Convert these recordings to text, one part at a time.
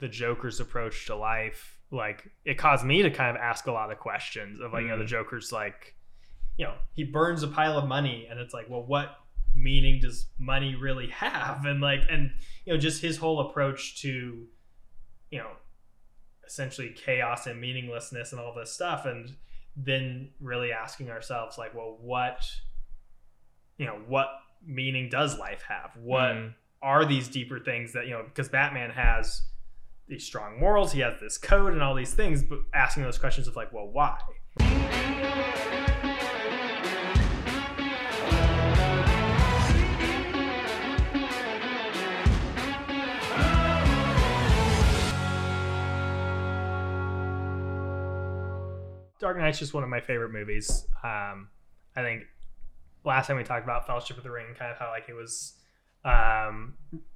the Joker's approach to life, like it caused me to kind of ask a lot of questions of like, you know, the Mm. Joker's like, you know, he burns a pile of money and it's like, well, what meaning does money really have? And like, and, you know, just his whole approach to, you know, essentially chaos and meaninglessness and all this stuff. And then really asking ourselves, like, well, what, you know, what meaning does life have? What, Mm. are these deeper things that you know because batman has these strong morals he has this code and all these things but asking those questions of like well why? Dark knight's just one of my favorite movies. Um i think last time we talked about fellowship of the ring kind of how like it was um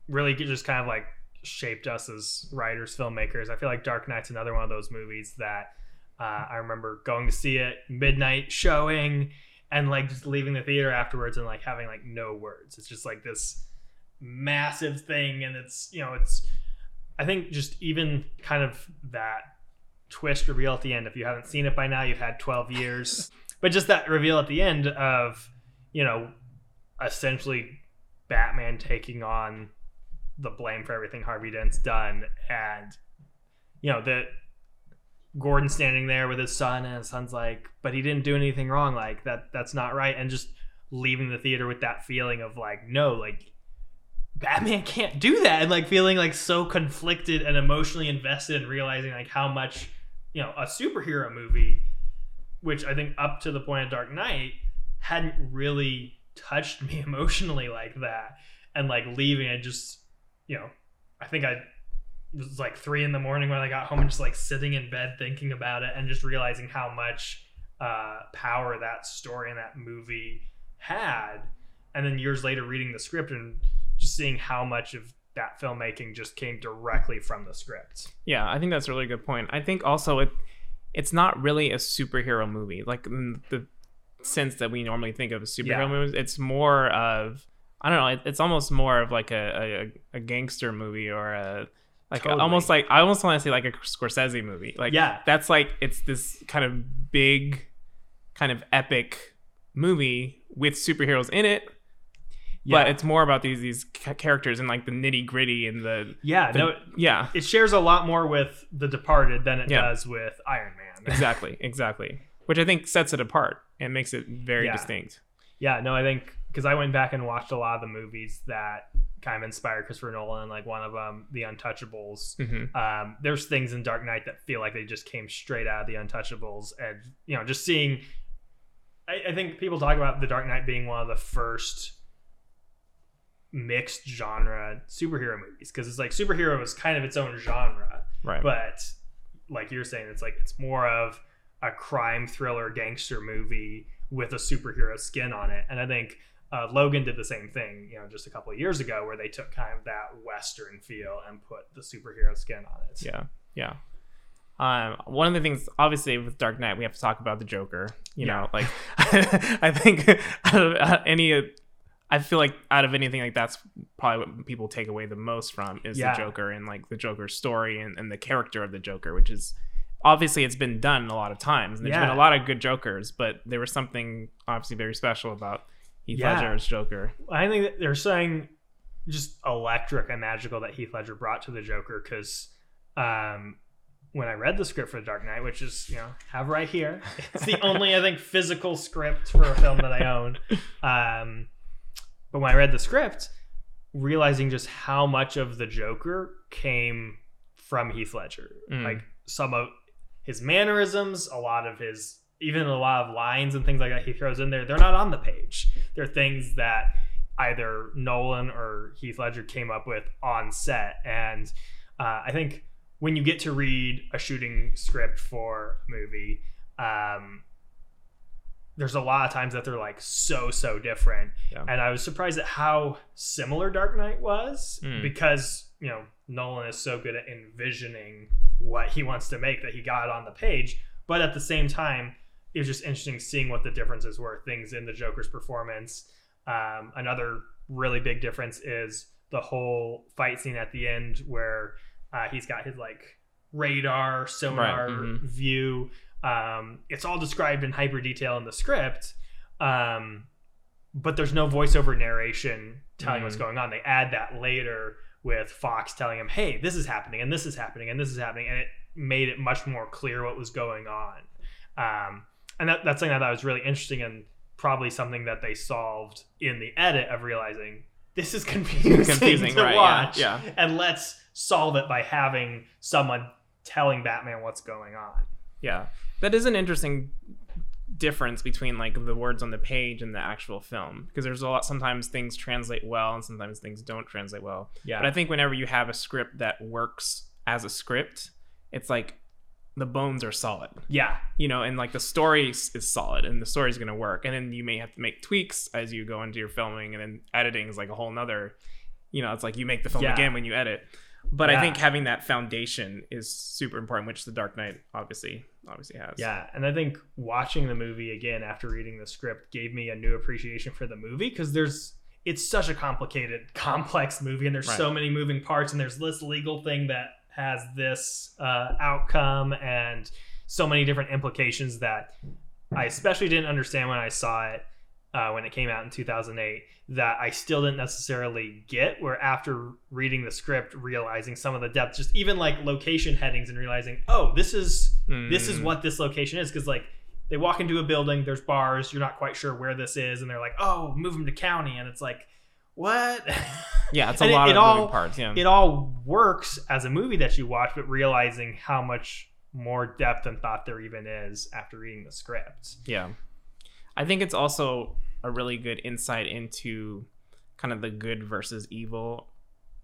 really just kind of like shaped us as writers, filmmakers. I feel like Dark Knight's another one of those movies that uh, I remember going to see it midnight showing and like just leaving the theater afterwards and like having like no words. It's just like this massive thing, and it's you know it's I think just even kind of that twist reveal at the end. If you haven't seen it by now, you've had twelve years, but just that reveal at the end of you know essentially Batman taking on the blame for everything Harvey Dent's done, and you know that Gordon standing there with his son, and his son's like, "But he didn't do anything wrong. Like that. That's not right." And just leaving the theater with that feeling of like, no, like Batman can't do that, and like feeling like so conflicted and emotionally invested, and realizing like how much you know a superhero movie, which I think up to the point of Dark Knight hadn't really touched me emotionally like that and like leaving and just you know i think i was like three in the morning when i got home and just like sitting in bed thinking about it and just realizing how much uh, power that story and that movie had and then years later reading the script and just seeing how much of that filmmaking just came directly from the script Yeah, I think that's a really good point. I think also it it's not really a superhero movie like the sense that we normally think of as superhero Yeah. movies. It's more of I don't know. It, it's almost more of like a, a, a gangster movie or a like a- almost like I almost want to say like a Scorsese movie. Like Yeah. that's like it's this kind of big, kind of epic movie with superheroes in it. Yeah. But it's more about these these characters and like the nitty gritty and the, yeah the no yeah it shares a lot more with the departed than it Yeah. does with iron man exactly exactly which i think sets it apart and makes it very Yeah. distinct Yeah, no, I think because I went back and watched a lot of the movies that kind of inspired Christopher Nolan, like one of them, The Untouchables. hmm Um, there's things in Dark Knight that feel like they just came straight out of The Untouchables, and you know, just seeing. I, I think people talk about The Dark Knight being one of the first mixed genre superhero movies because it's like superhero is kind of its own genre, right but like you're saying, it's like it's more of a crime thriller gangster movie with a superhero skin on it. And I think uh, Logan did the same thing, you know, just a couple of years ago, where they took kind of that western feel and put the superhero skin on it. yeah yeah um, one of the things obviously with dark knight we have to talk about the joker you Yeah. know like i think out of uh, any i feel like out of anything like that's probably what people take away the most from is Yeah. the joker and like the joker's story and, and the character of the joker which is obviously it's been done a lot of times and there's been a lot of good jokers but there was something obviously very special about heath Yeah. ledger's joker I think that they're saying just electric and magical that Heath Ledger brought to the Joker because um, when I read the script for The Dark Knight, which is you know have right here, it's the only I think physical script for a film that I own. Um, but when I read the script, realizing just how much of the Joker came from Heath Ledger, Mm. like some of his mannerisms, a lot of his even a lot of lines and things like that he throws in there, they're not on the page. They're things that either Nolan or Heath Ledger came up with on set. And uh, I think when you get to read a shooting script for a movie, um, there's a lot of times that they're like so so different. Yeah. And I was surprised at how similar Dark Knight was Mm. because you know Nolan is so good at envisioning what he wants to make that he got it on the page. But at the same time, it was just interesting seeing what the differences were. Things in the Joker's performance. Um, another really big difference is the whole fight scene at the end where Uh, he's got his like radar, sonar Right, mhm. view. Um, it's all described in hyper detail in the script, um, but there's no voiceover narration telling what's Mhm. going on. They add that later with Fox telling him, "Hey, this is happening, and this is happening, and this is happening," and it made it much more clear what was going on. Um, and that, that's something that I was really interesting and probably something that they solved in the edit of realizing this is confusing, Confusing, to right, yeah, watch, yeah. and let's solve it by having someone telling Batman what's going on. Yeah, that is an interesting difference between like the words on the page and the actual film because there's a lot. Sometimes things translate well, and sometimes things don't translate well. Yeah, But I think whenever you have a script that works as a script, it's like the bones are solid, yeah, you know, and like the story is is solid and the story's going to work. And then you may have to make tweaks as you go into your filming, and then editing is like a whole nother, you know, it's like you make the film Yeah. again when you edit. But Yeah. I think having that foundation is super important, which The Dark Knight obviously obviously has. yeah. And I think watching the movie again after reading the script gave me a new appreciation for the movie because there's it's such a complicated, complex movie, and there's Right. so many moving parts, and there's this legal thing that has this uh, outcome, and so many different implications that I especially didn't understand when I saw it uh, when it came out in 2008. That I still didn't necessarily get. Where after reading the script, realizing some of the depth, just even like location headings, and realizing, oh, this is this is Mm. what this location is because like they walk into a building there's bars you're not quite sure where this is and they're like oh move them to county and it's like what Yeah, it's a And it- lot it of all- moving parts. Yeah. it all works as a movie that you watch but realizing how much more depth and thought there even is after reading the script Yeah. I think it's also a really good insight into kind of the good versus evil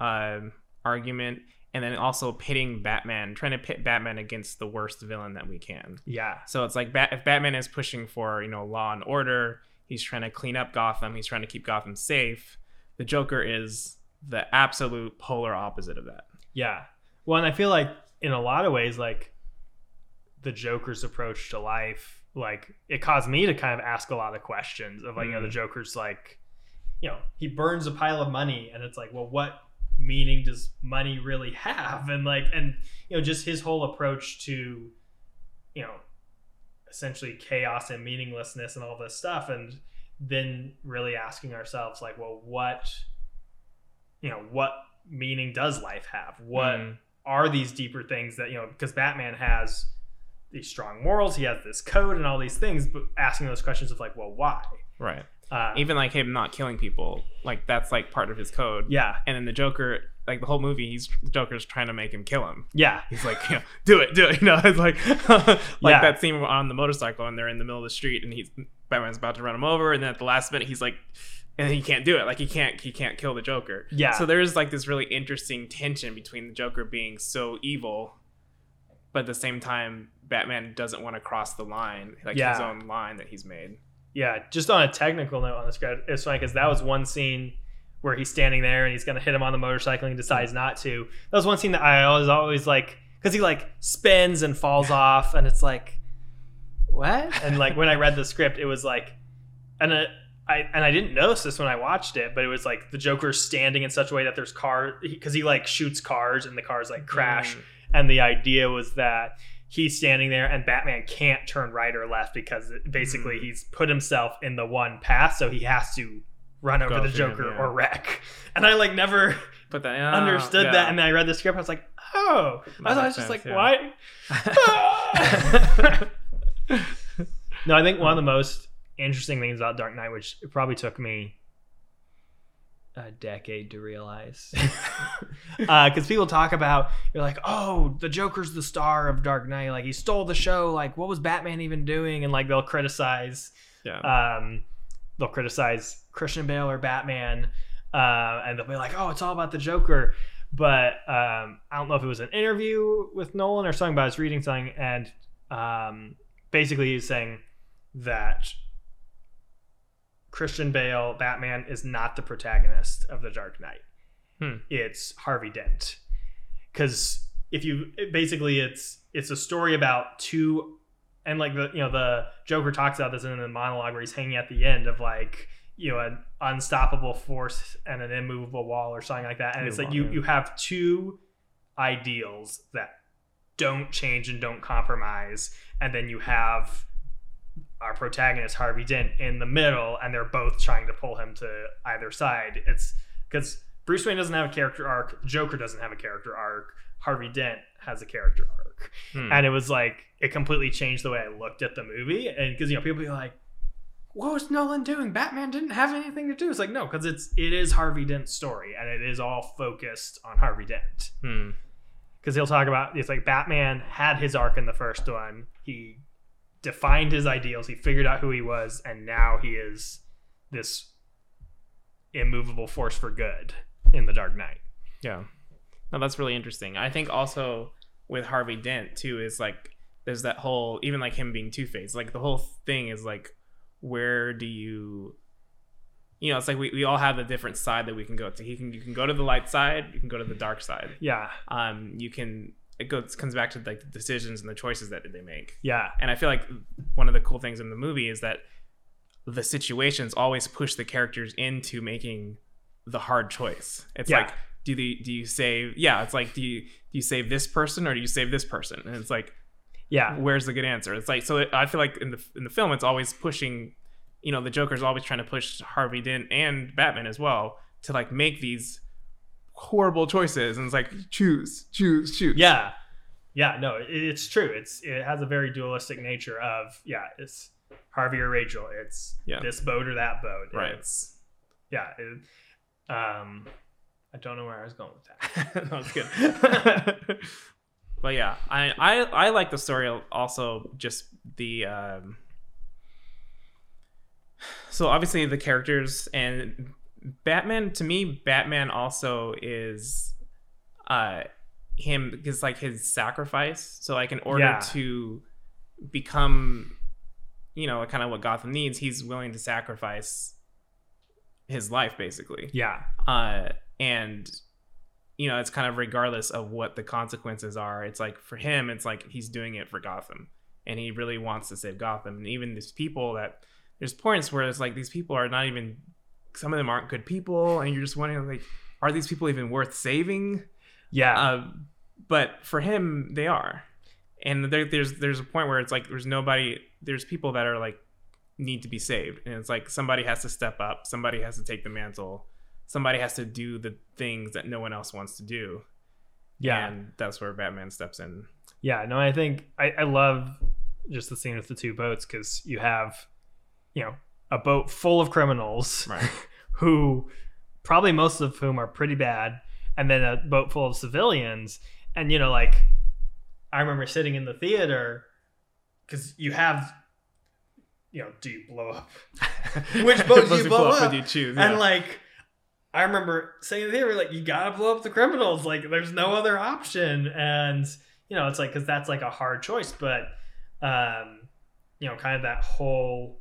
um argument. And then also pitting Batman, trying to pit Batman against the worst villain that we can. yeah So it's like Bat- if Batman is pushing for, you know, law and order, he's trying to clean up Gotham, he's trying to keep Gotham safe. The Joker is the absolute polar opposite of that. Yeah. Well, and I feel like in a lot of ways, like the Joker's approach to life, like it caused me to kind of ask a lot of questions of like, you know, the Mm. Joker's like, you know, he burns a pile of money and it's like, well, what meaning does money really have? And like, and, you know, just his whole approach to, you know, essentially chaos and meaninglessness and all this stuff. And then really asking ourselves, like, well, what, you know, what meaning does life have? What Mm. are these deeper things that, you know, because Batman has these strong morals, he has this code and all these things, but asking those questions of like, well, why? Right. Uh, Even like him not killing people, like that's like part of his code. yeah, and then the Joker, like the whole movie, he's the Joker's trying to make him kill him. yeah, He's like, you know, do it, do it. You know, it's like like Yeah. that scene on the motorcycle, and they're in the middle of the street, and he's Batman's about to run him over, and then at the last minute, he's like, and he can't do it. Like he can't, he can't kill the Joker. Yeah. So there is like this really interesting tension between the Joker being so evil, but at the same time, Batman doesn't want to cross the line, like his own line that he's made. yeah. Just on a technical note on the script, it's funny because that was one scene where he's standing there and he's gonna hit him on the motorcycle and he decides not to. That was one scene that I was always like, because he like spins and falls off, and it's like, what? And like when I read the script, it was like, and it, I and I didn't notice this when I watched it, but it was like the Joker's standing in such a way that there's car because he like shoots cars and the cars like crash, Mm. And the idea was that he's standing there and Batman can't turn right or left because it, basically Mm. he's put himself in the one path, so he has to run over Go the Joker yeah. or wreck. And I like never But then understood that, and then I read the script. I was like, oh, That I was makes just like, sense, why? no, I think one of the most interesting things about Dark Knight, which it probably took me a decade to realize, because people talk about you're like, oh, the Joker's the star of Dark Knight, like he stole the show, like what was Batman even doing? And like they'll criticize, yeah. um, they'll criticize Christian Bale or Batman, uh, and they'll be like, oh, it's all about the Joker. But um, I don't know if it was an interview with Nolan or something, but I was reading something, and um, basically he's saying that Christian Bale, Batman, is not the protagonist of The Dark Knight. Hmm. It's Harvey Dent. Because if you basically, it's it's a story about two, and like the you know the Joker talks about this in the monologue where he's hanging at the end of like you know an unstoppable force and an immovable wall or something like that, and it's like you you have two ideals that don't change and don't compromise, and then you have our protagonist Harvey Dent in the middle, and they're both trying to pull him to either side. It's because Bruce Wayne doesn't have a character arc, Joker doesn't have a character arc, Harvey Dent has a character arc, Hmm. and it was like it completely changed the way I looked at the movie, and because you know people be like. What was Nolan doing? Batman didn't have anything to do. It's like no, because it's it is Harvey Dent's story, and it is all focused on Harvey Dent Hmm. because he'll talk about it's like Batman had his arc in the first one. He defined his ideals. He figured out who he was, and now he is this immovable force for good in the Dark Knight. Yeah. No, that's really interesting. I think also with Harvey Dent too is like there's that whole even like him being Two Face. Like the whole thing is like where do you you know, it's like we, we all have a different side that we can go to. He can you can go to the light side, you can go to the dark side. Yeah, Um you can it goes comes back to like the decisions and the choices that did they make. yeah, And I feel like one of the cool things in the movie is that the situations always push the characters into making the hard choice. It's Yeah. like, do the do you save? Yeah, it's like, do you do you save this person or do you save this person? And it's like, yeah, where's the good answer? It's like, so it, I feel like in the in the film, it's always pushing. You know, the Joker's always trying to push Harvey Dent and Batman as well to like make these horrible choices, and it's like choose, choose, choose. yeah, yeah. No, it, it's true. It's it has a very dualistic nature of yeah. It's Harvey or Rachel. It's Yeah. this boat or that boat. Right. It's yeah. It, um, I don't know where I was going with that. that was good. but yeah, I, I I like the story also just the um so obviously the characters and Batman to me Batman also is uh him because like his sacrifice. So like in order Yeah. to become you know kind of what Gotham needs he's willing to sacrifice his life basically. Yeah, uh, and you know it's kind of regardless of what the consequences are it's like for him it's like he's doing it for gotham. And he really wants to save gotham. And even these people that there's points where it's like these people are not even some of them aren't good people and you're just wondering like are these people even worth saving? Yeah, uh, but for him they are. And there, there's there's a point where it's like there's nobody there's people that are like need to be saved. And it's like somebody has to step up somebody has to take the mantle somebody has to do the things that no one else wants to do. Yeah. and that's where batman steps in. Yeah, no, I think I, I love just the scene with the two boats because you have, you know, a boat full of criminals right who probably most of whom are pretty bad, and then a boat full of civilians. And, you know, like, I remember sitting in the theater because you have, you know, do you blow up? Which boat do you blow blow up? do you choose And yeah. like, I remember saying to the theater, like, you gotta blow up the criminals. Like, there's no other option. And you know, it's like because that's like a hard choice. But um, you know, kind of that whole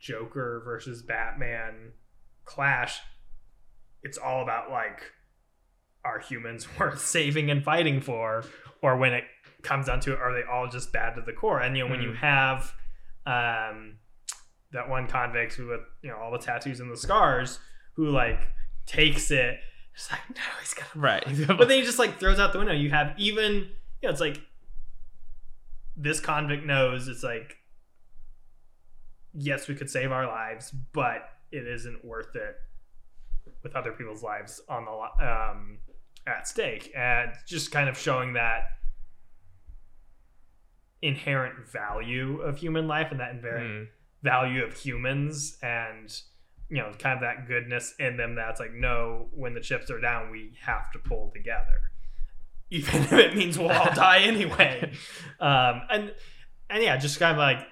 Joker versus Batman clash. It's all about like, are humans worth saving and fighting for, or when it comes down to it, are they all just bad to the core? And you know, when you Hmm. have um, that one convict who with you know all the tattoos and the scars, who like takes it, it's like no, he's got. right But then he just like throws out the window. You have even you know it's like this convict knows it's like yes we could save our lives, but it isn't worth it with other people's lives on the um, at stake, and just kind of showing that inherent value of human life and that inherent Mm. value of humans and you know kind of that goodness in them that's like no when the chips are down we have to pull together. Even if it means we'll all die anyway. Um and and yeah just kind of like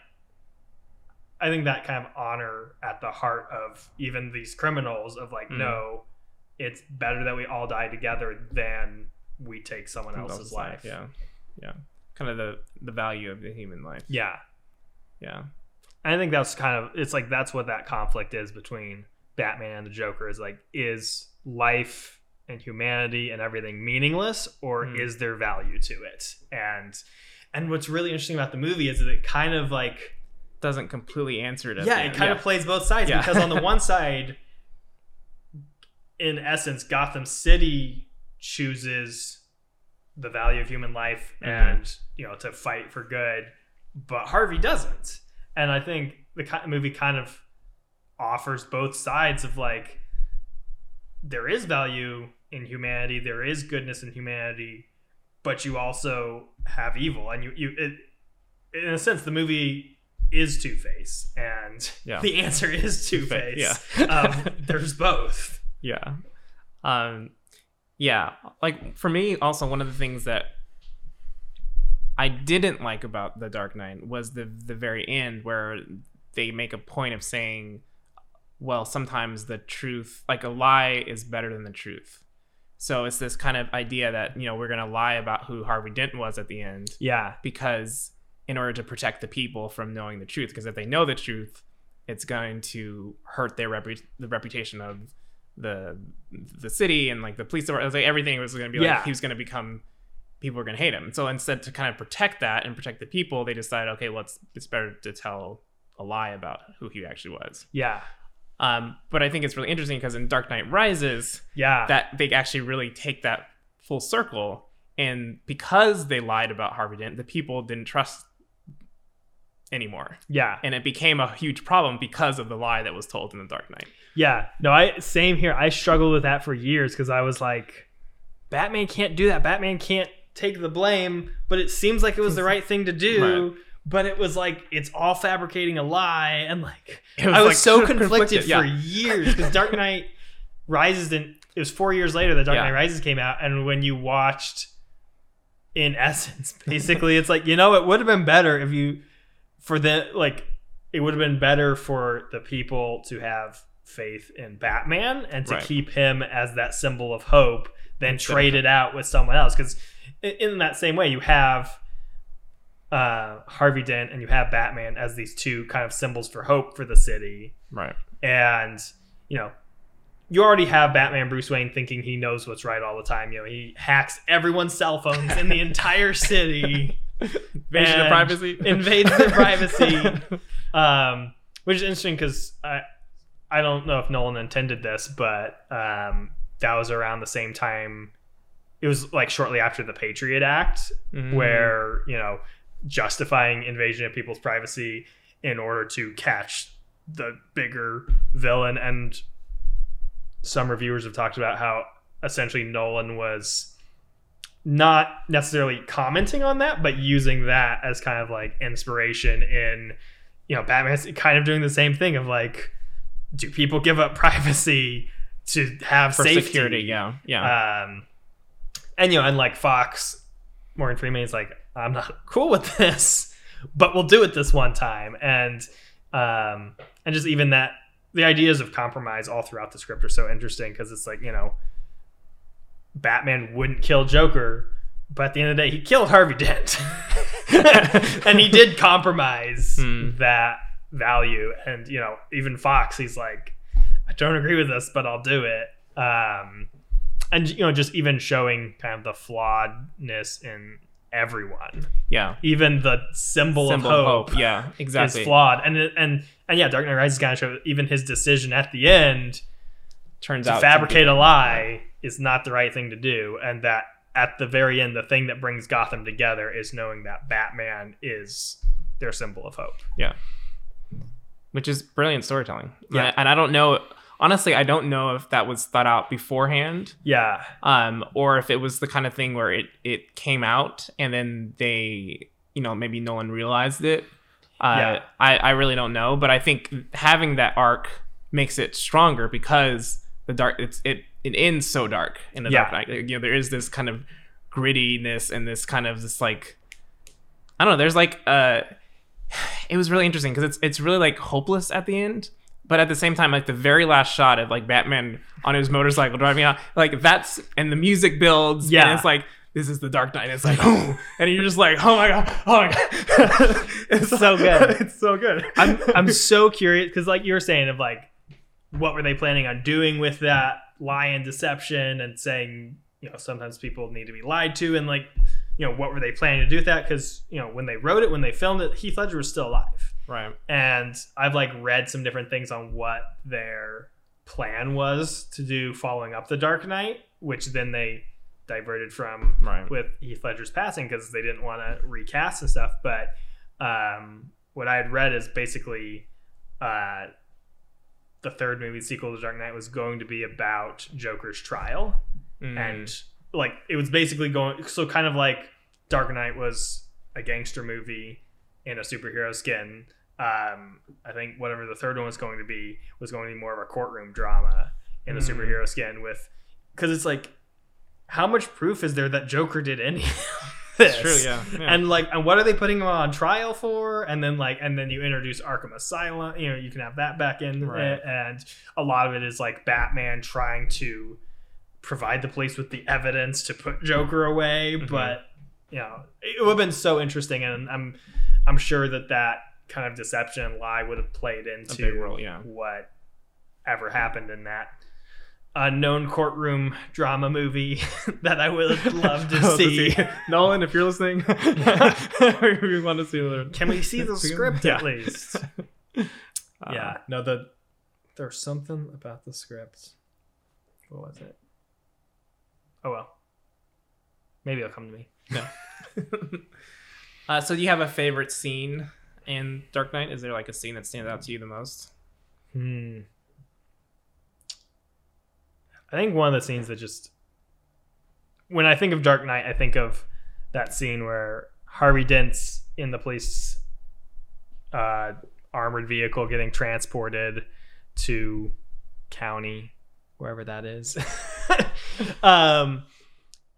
i think that kind of honor at the heart of even these criminals of like Mm. no it's better that we all die together than we take someone Someone else's life yeah yeah kind of the the value of the human life yeah yeah I think that's kind of it's like that's what that conflict is between Batman and the Joker is like is life and humanity and everything meaningless or Hmm. is there value to it? And and what's really interesting about the movie is that it kind of like doesn't completely answer it yeah, it kind of plays both sides Yeah. because on the one side in essence Gotham City chooses the value of human life and you know to fight for good, but Harvey doesn't. And I think the movie kind of offers both sides of like there is value in humanity, there is goodness in humanity, but you also have evil, and you you it, in a sense the movie is Two Face, and Yeah. the answer is Two Face. Yeah. um, there's both. yeah um yeah like for me also one of the things that i didn't like about the dark knight was the the very end where they make a point of saying well sometimes the truth like a lie is better than the truth so it's this kind of idea that you know we're going to lie about who harvey dent was at the end Yeah, because in order to protect the people from knowing the truth because if they know the truth it's going to hurt their repu- the reputation of the the city and like the police department like everything was going to be like Yeah. he was going to become people were going to hate him so instead to kind of protect that and protect the people they decided okay let's it's better to tell a lie about who he actually was yeah, um but i think it's really interesting because in dark knight rises yeah. that they actually really take that full circle and because they lied about harvey dent the people didn't trust anymore yeah, and it became a huge problem because of the lie that was told in the dark knight yeah. No, I same here. I struggled with that for years because I was like, Batman can't do that. Batman can't take the blame, but it seems like it was the right thing to do. Right. But it was like it's all fabricating a lie, and like was, I was like, so conflicted, conflicted, yeah. for years because Dark Knight Rises didn't. It was four years later that Dark Yeah. Knight Rises came out, and when you watched, in essence, basically, it's like you know it would have been better if you, for the like, it would have been better for the people to have faith in Batman and to Right. keep him as that symbol of hope than Instead trade it out with someone else because in that same way you have uh, Harvey Dent and you have Batman as these two kind of symbols for hope for the city. right And, you know, you already have Batman Bruce Wayne thinking he knows what's right all the time. You know, he hacks everyone's cell phones in the entire city, invasion of privacy invades their privacy. um, which is interesting because I, I don't know if Nolan intended this, but um, that was around the same time. It was like shortly after the Patriot Act, Mhm. where you know justifying invasion of people's privacy in order to catch the bigger villain and some reviewers have talked about how essentially Nolan was not necessarily commenting on that but using that as kind of like inspiration in you know Batman's kind of doing the same thing of like do people give up privacy to have for safety security yeah yeah um, and you know, and like Fox, Morgan Freeman is like, I'm not cool with this, but we'll do it this one time. And um, and just even that, the ideas of compromise all throughout the script are so interesting because it's like you know, Batman wouldn't kill Joker, but at the end of the day, he killed Harvey Dent, and he did compromise Hmm. that value. And you know, even Fox, he's like, I don't agree with this, but I'll do it. Um, and you know, just even showing kind of the flawedness in everyone, yeah even the symbol, symbol of hope, yeah exactly is flawed. And and and yeah, Dark Knight Rises kind of show even his decision at the end turns out fabricate a lie is not the right thing to do, and that at the very end, the thing that brings Gotham together is knowing that Batman is their symbol of hope. yeah which is brilliant storytelling Yeah. and I don't know honestly i don't know if that was thought out beforehand Yeah, um, or if it was the kind of thing where it it came out and then they you know maybe no one realized it uh, Yeah. I, I really don't know but i think having that arc makes it stronger because the dark it's it it ends so dark in the dark knight you know there is this kind of grittiness and this kind of this like i don't know there's like uh it was really interesting because it's it's really like hopeless at the end but at the same time like the very last shot of like batman on his motorcycle driving out like that's and the music builds Yeah. and it's like this is the dark knight it's like oh and you're just like oh my god oh my god it's so good. it's so good I'm I'm so curious because like you were saying of like what were they planning on doing with that lie and deception and saying you know sometimes people need to be lied to and like you know what were they planning to do with that because you know when they wrote it when they filmed it Heath Ledger was still alive right and I've like read some different things on what their plan was to do following up the Dark Knight which then they diverted from Right. with Heath Ledger's passing because they didn't want to recast and stuff. But um, what I had read is basically uh, the third movie sequel to Dark Knight was going to be about Joker's trial, Mm. and like it was basically going so kind of like Dark Knight was a gangster movie in a superhero skin. Um, I think whatever the third one was going to be was going to be more of a courtroom drama in a Mm. superhero skin with because it's like how much proof is there that Joker did any this? It's true, yeah. yeah. And like, and what are they putting him on trial for? And then like, and then you introduce Arkham Asylum. You know, you can have that back in, Right. and a lot of it is like Batman trying to provide the police with the evidence to put Joker away. Mhm. But you know, it would have been so interesting, and I'm I'm sure that that kind of deception and lie would have played into role, yeah. what ever happened in that unknown courtroom drama movie that I would love to Love see. Nolan, if you're listening, we want to see the. Can we see the script Yeah. at least? Uh, yeah. No, the there's something about the script. What was it? Oh well. Maybe it'll come to me. No. uh, so, do you have a favorite scene in Dark Knight? Is there like a scene that stands out to you the most? Hmm. I think one of the scenes that just when I think of Dark Knight, I think of that scene where Harvey Dent's in the police uh, armored vehicle getting transported to county, wherever that is. um,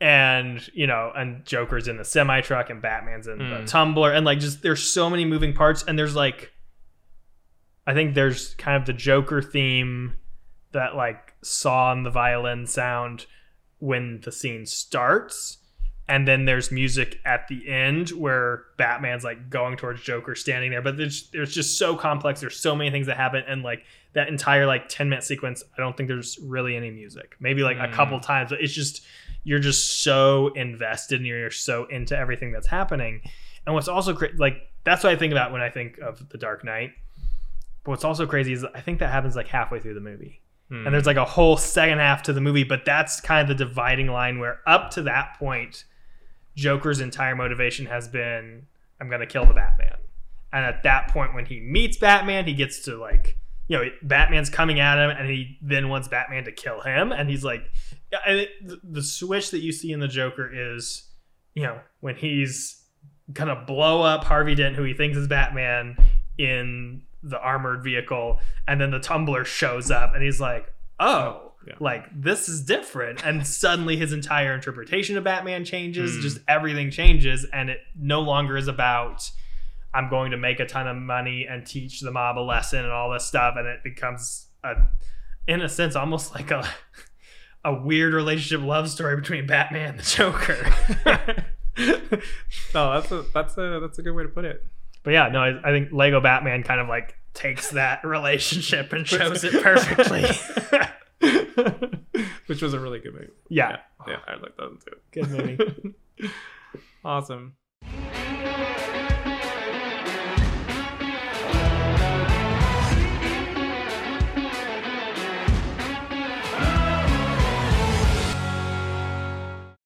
and you know, and Joker's in the semi truck, and Batman's in the Mm. tumbler, and like just there's so many moving parts, and there's like, I think there's kind of the Joker theme that like saw on the violin sound when the scene starts. And then there's music at the end where Batman's like going towards Joker standing there. But there's there's just so complex. There's so many things that happen. And like that entire like 10 minute sequence I don't think there's really any music. Maybe like a Mm. couple times. But it's just you're just so invested and you're so into everything that's happening. And what's also cra- like that's what I think about when I think of the Dark Knight. But what's also crazy is I think that happens like halfway through the movie Hmm. and there's like a whole second half to the movie but that's kind of the dividing line where up to that point joker's entire motivation has been i'm gonna kill the batman and at that point when he meets batman he gets to like you know batman's coming at him and he then wants batman to kill him and he's like the- switch that you see in the joker is you know when he's gonna blow up harvey dent who he thinks is batman in the armored vehicle and then the tumbler shows up and he's like oh Yeah. like this is different and suddenly his entire interpretation of batman changes Mm. just everything changes and it no longer is about i'm going to make a ton of money and teach the mob a lesson and all this stuff and it becomes a in a sense almost like a a weird relationship love story between batman and the joker no, that's a that's a that's a good way to put it. But yeah, no, I, I think Lego Batman kind of like takes that relationship and shows it perfectly. Which was a really good movie. yeah, Yeah, I like that one too. good movie. Awesome.